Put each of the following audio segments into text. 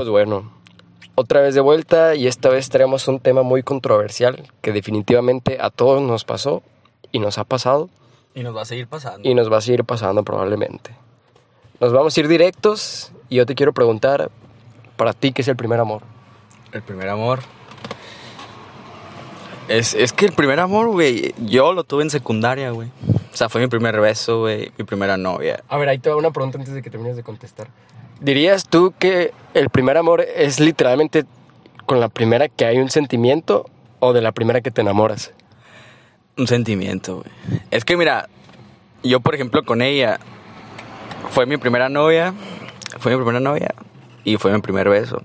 pues bueno, otra vez de vuelta y esta vez traemos un tema muy controversial que definitivamente a todos nos pasó y nos ha pasado Y nos va a seguir pasando. y nos va a seguir pasando probablemente. Nos vamos a ir directos y yo te quiero preguntar, para ti, ¿qué es el primer amor? El primer amor. Es, es que el primer amor, güey, yo lo tuve en secundaria, güey. O sea, fue mi primer beso, güey, mi primera novia. A ver, ahí te una pregunta antes de que termines de contestar. ¿Dirías tú que el primer amor es literalmente con la primera que hay un sentimiento o de la primera que te enamoras? Un sentimiento, güey. Es que mira, yo por ejemplo con ella, fue mi primera novia, fue mi primera novia y fue mi primer beso.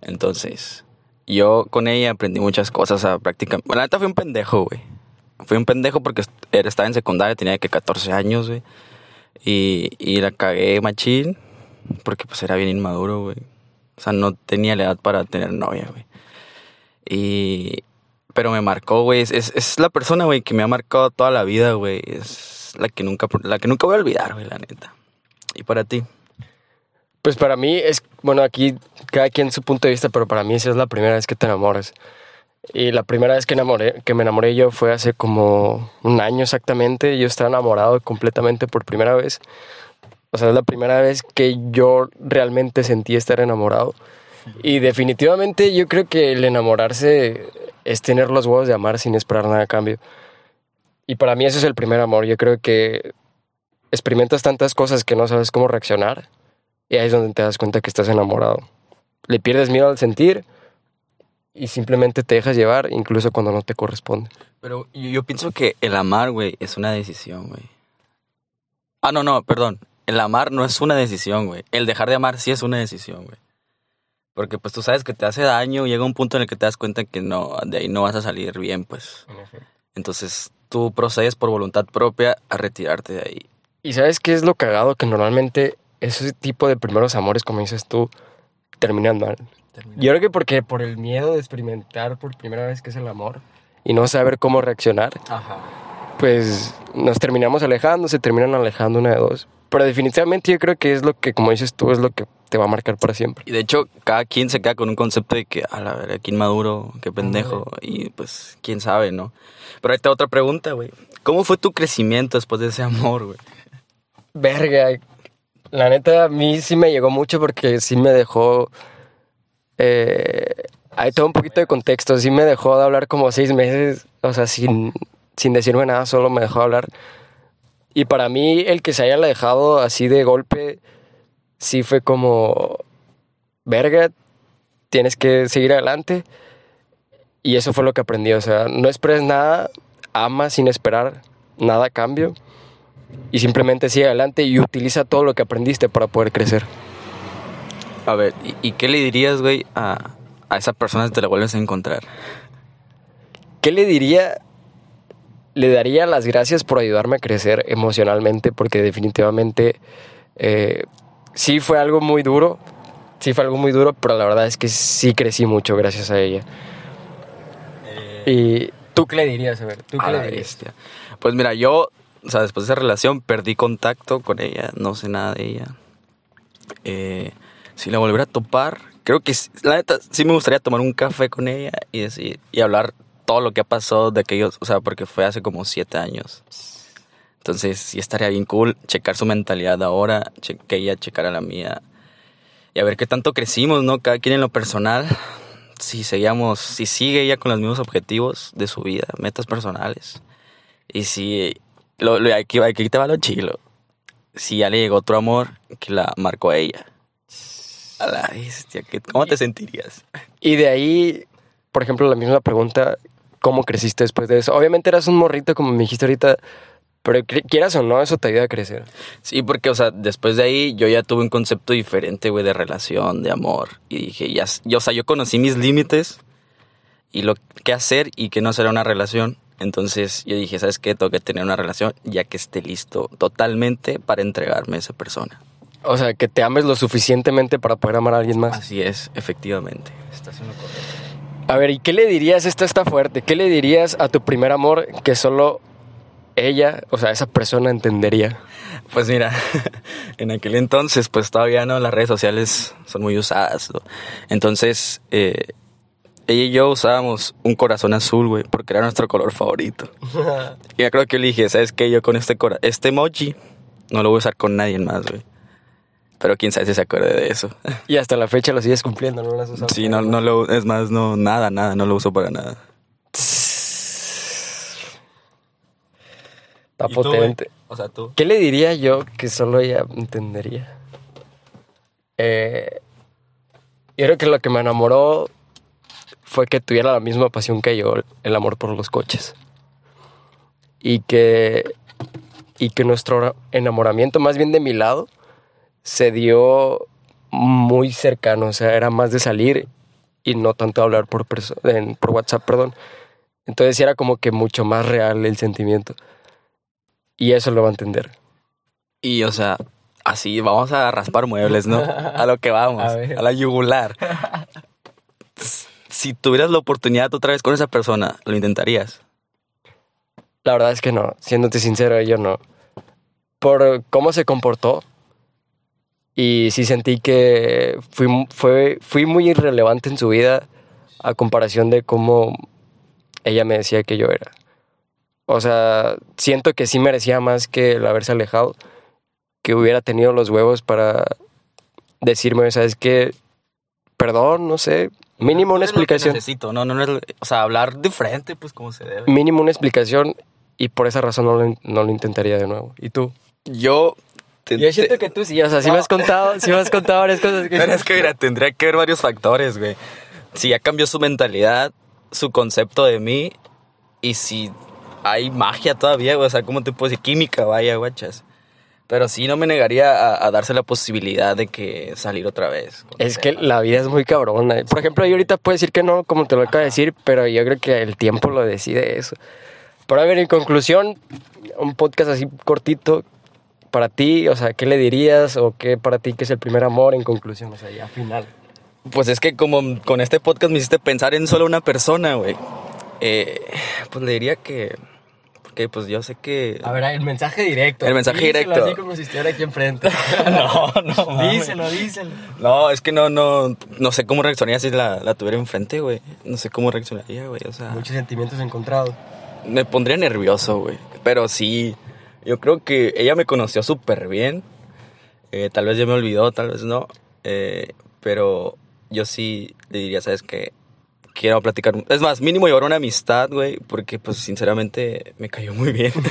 Entonces, yo con ella aprendí muchas cosas a practicar. Bueno, la neta fui un pendejo, güey. Fui un pendejo porque estaba en secundaria, tenía que 14 años, güey. Y, y la cagué machín porque pues era bien inmaduro, güey. O sea, no tenía la edad para tener novia, güey. Y... Pero me marcó, güey. Es, es, la persona, güey, que me ha marcado toda la vida, güey. Es la que nunca, la que nunca voy a olvidar, güey, la neta. ¿Y para ti? Pues para mí es, bueno, aquí cada quien su punto de vista, pero para mí esa es la primera vez que te enamoras. Y la primera vez que, enamoré, que me enamoré yo fue hace como un año exactamente. Yo estaba enamorado completamente por primera vez. O sea, es la primera vez que yo realmente sentí estar enamorado. Y definitivamente yo creo que el enamorarse es tener los huevos de amar sin esperar nada a cambio. Y para mí ese es el primer amor. Yo creo que experimentas tantas cosas que no sabes cómo reaccionar. Y ahí es donde te das cuenta que estás enamorado. Le pierdes miedo al sentir y simplemente te dejas llevar, incluso cuando no te corresponde. Pero yo, yo pienso que el amar, güey, es una decisión, güey. Ah, no, no, perdón. El amar no es una decisión, güey. El dejar de amar sí es una decisión, güey. Porque pues tú sabes que te hace daño, llega un punto en el que te das cuenta que no, de ahí no vas a salir bien, pues. Entonces tú procedes por voluntad propia a retirarte de ahí. ¿Y sabes qué es lo cagado? Que normalmente ese tipo de primeros amores, como dices tú, terminan mal. Yo creo que porque por el miedo de experimentar por primera vez qué es el amor y no saber cómo reaccionar, Ajá. pues nos terminamos alejando, se terminan alejando una de dos. Pero definitivamente yo creo que es lo que, como dices tú, es lo que te va a marcar para siempre. Y de hecho, cada quien se queda con un concepto de que, a la verdad, qué inmaduro, qué pendejo. Y pues, quién sabe, ¿no? Pero ahí está otra pregunta, güey. ¿Cómo fue tu crecimiento después de ese amor, güey? Verga, la neta a mí sí me llegó mucho porque sí me dejó... Eh, ahí todo un poquito de contexto, sí me dejó de hablar como seis meses, o sea, sin, sin decirme nada, solo me dejó hablar. Y para mí el que se haya dejado así de golpe, sí fue como, verga, tienes que seguir adelante. Y eso fue lo que aprendí, o sea, no esperes nada, ama sin esperar nada a cambio y simplemente sigue adelante y utiliza todo lo que aprendiste para poder crecer. A ver, ¿y, y qué le dirías, güey, a, a esa persona si te la vuelves a encontrar? ¿Qué le diría? Le daría las gracias por ayudarme a crecer emocionalmente porque definitivamente eh, sí fue algo muy duro, sí fue algo muy duro, pero la verdad es que sí crecí mucho gracias a ella. ¿Y tú qué le dirías? A ver, ¿tú qué A le dirías? bestia. Pues mira, yo, o sea, después de esa relación perdí contacto con ella, no sé nada de ella. Eh, si la volviera a topar, creo que, sí- la neta, sí me gustaría tomar un café con ella y decir, y hablar todo lo que ha pasado de aquellos, o sea, porque fue hace como siete años. Entonces, sí estaría bien cool checar su mentalidad ahora, che- que ella checara la mía. Y a ver qué tanto crecimos, ¿no? Cada quien en lo personal. Si seguíamos, si sigue ella con los mismos objetivos de su vida, metas personales. Y si, lo, lo- aquí, aquí te va lo chilo. Si ya le llegó otro amor que la marcó a ella. A la bestia, ¿qué- ¿cómo te sentirías? Y de ahí, por ejemplo, la misma pregunta, ¿cómo creciste después de eso? Obviamente eras un morrito, como me dijiste ahorita, pero quieras o no, eso te ayuda a crecer. Sí, porque, o sea, después de ahí yo ya tuve un concepto diferente, güey, de relación, de amor. Y dije, ya, yo, o sea, yo conocí mis límites y lo que hacer y que no será una relación. Entonces yo dije, ¿sabes qué? Tengo que tener una relación ya que esté listo totalmente para entregarme a esa persona. O sea, que te ames lo suficientemente para poder amar a alguien más. Así es, efectivamente. Estás en lo correcto. A ver, ¿y qué le dirías? Esta está fuerte. ¿Qué le dirías a tu primer amor que solo ella, o sea, esa persona entendería? Pues mira, en aquel entonces, pues todavía no, las redes sociales son muy usadas. ¿no? Entonces, eh, ella y yo usábamos un corazón azul, güey, porque era nuestro color favorito. y yo creo que yo le dije, ¿sabes qué? Yo con este, cora este emoji no lo voy a usar con nadie más, güey. Pero quién sabe si se acuerde de eso. Y hasta la fecha lo sigues cumpliendo, ¿no lo has usado? Sí, no, no lo, es más, no, nada, nada, no lo uso para nada. Está. O sea, tú. ¿Qué le diría yo que solo ella entendería? Eh, yo creo que lo que me enamoró fue que tuviera la misma pasión que yo, el amor por los coches. Y que, y que nuestro enamoramiento, más bien de mi lado, se dio muy cercano. O sea, era más de salir y no tanto hablar por, en- por WhatsApp, perdón. Entonces era como que mucho más real el sentimiento. Y eso lo va a entender. Y, o sea, así vamos a raspar muebles, ¿no? A lo que vamos, A la yugular. Si tuvieras la oportunidad otra vez con esa persona, ¿lo intentarías? La verdad es que no, siéndote sincero, yo no. Por cómo se comportó. Y sí sentí que fui, fue, fui muy irrelevante en su vida a comparación de cómo ella me decía que yo era. O sea, siento que sí merecía más que el haberse alejado, que hubiera tenido los huevos para decirme, ¿sabes qué? Perdón, no sé, mínimo una Es lo que explicación. necesito, no, no, no es o sea, hablar de frente, pues como se debe. Mínimo una explicación y por esa razón no lo, no lo intentaría de nuevo. ¿Y tú? Yo... te- Yo siento que tú sí, o sea, sí me has contado, sí me has contado varias cosas que... Pero es que, mira, tendría que haber varios factores, güey. Si ya cambió su mentalidad, su concepto de mí, y si hay magia todavía, güey. O sea, ¿cómo te puedo decir? Química, vaya, guachas. Pero sí no me negaría a, a darse la posibilidad de que salir otra vez. Es que la vida es muy cabrona. Por ejemplo, yo ahorita puedo decir que no, como te lo acabo de decir, pero yo creo que el tiempo lo decide eso. Pero a ver, en conclusión, un podcast así cortito, para ti, o sea, ¿qué le dirías? ¿O qué para ti que es el primer amor en conclusión? O sea, ya final. Pues es que como con este podcast me hiciste pensar en solo una persona, güey. Eh, pues le diría que... Porque pues yo sé que... A ver, el mensaje directo. El mensaje Díselo directo. así como si estuviera aquí enfrente. No, no, mames. díselo, díselo. No, es que no, no, no sé cómo reaccionaría si la, la tuviera enfrente, güey. No sé cómo reaccionaría, güey. O sea, Muchos sentimientos encontrados. me pondría nervioso, güey. Pero sí, yo creo que ella me conoció súper bien. Eh, tal vez ya me olvidó, tal vez no. Eh, pero yo sí le diría, ¿sabes qué? Quiero platicar. Es más, mínimo llevar una amistad, güey. Porque, pues, sinceramente, me cayó muy bien.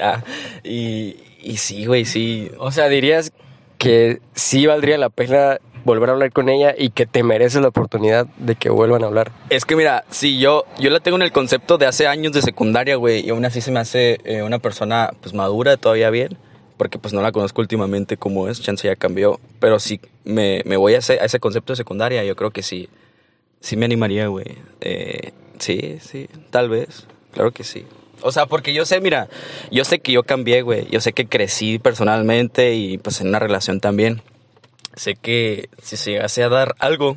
Ah, y, y sí, güey, sí. O sea, dirías que sí valdría la pena volver a hablar con ella y que te mereces la oportunidad de que vuelvan a hablar. Es que mira, si yo, yo la tengo en el concepto de hace años de secundaria, güey, y aún así se me hace eh, una persona pues madura todavía bien, porque pues no la conozco últimamente como es, chance ya cambió, pero si me, me voy a ese, a ese concepto de secundaria, yo creo que sí, sí me animaría, güey. Eh, sí, sí, tal vez, claro que sí. O sea, porque yo sé, mira, yo sé que yo cambié, güey, yo sé que crecí personalmente y pues en una relación también. Sé que si se llegase a dar algo,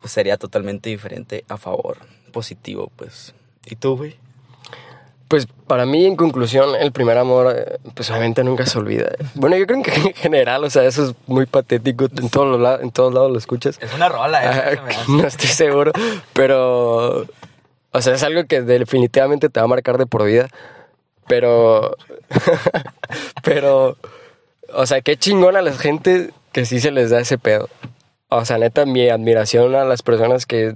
pues sería totalmente diferente a favor, positivo, pues. ¿Y tú, güey? Pues para mí, en conclusión, el primer amor, eh, pues obviamente nunca se olvida. Bueno, yo creo que en general, o sea, eso es muy patético. En todos, los la- en todos lados lo escuchas. Es una rola, Ah, no estoy seguro, pero, o sea, es algo que definitivamente te va a marcar de por vida. Pero, pero, o sea, qué chingón a la gente que sí se les da ese pedo. O sea, neta, mi admiración a las personas que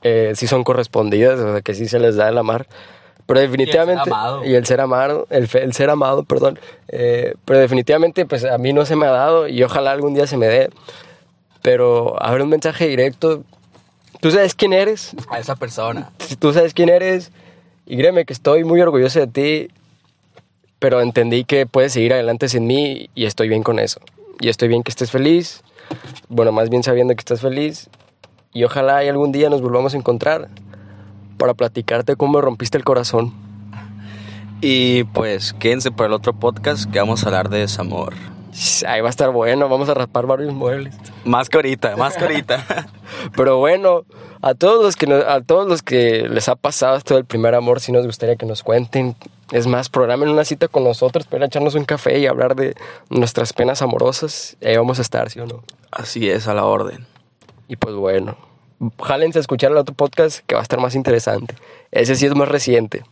eh, sí son correspondidas, o sea, que sí se les da el amar. Pero definitivamente... amado. Y el ser amado, el, el ser amado, perdón. Eh, pero definitivamente, pues a mí no se me ha dado y ojalá algún día se me dé. Pero a ver, un mensaje directo. Tú sabes quién eres, A esa persona. tú sabes quién eres, y créeme que estoy muy orgulloso de ti, pero entendí que puedes seguir adelante sin mí y estoy bien con eso. Y estoy bien que estés feliz, bueno, más bien sabiendo que estás feliz, y ojalá algún día nos volvamos a encontrar para platicarte cómo me rompiste el corazón. Y pues quédense para el otro podcast que vamos a hablar de desamor. Ahí va a estar bueno, vamos a raspar varios muebles. Más que ahorita, más que ahorita. Pero bueno, a todos los que a todos los que les ha pasado esto del primer amor, sí nos gustaría que nos cuenten. Es más, programen una cita con nosotros para echarnos un café y hablar de nuestras penas amorosas. Ahí vamos a estar, ¿sí o no? Así es, a la orden. Y pues bueno, jálense a escuchar el otro podcast que va a estar más interesante. Ese sí es más reciente.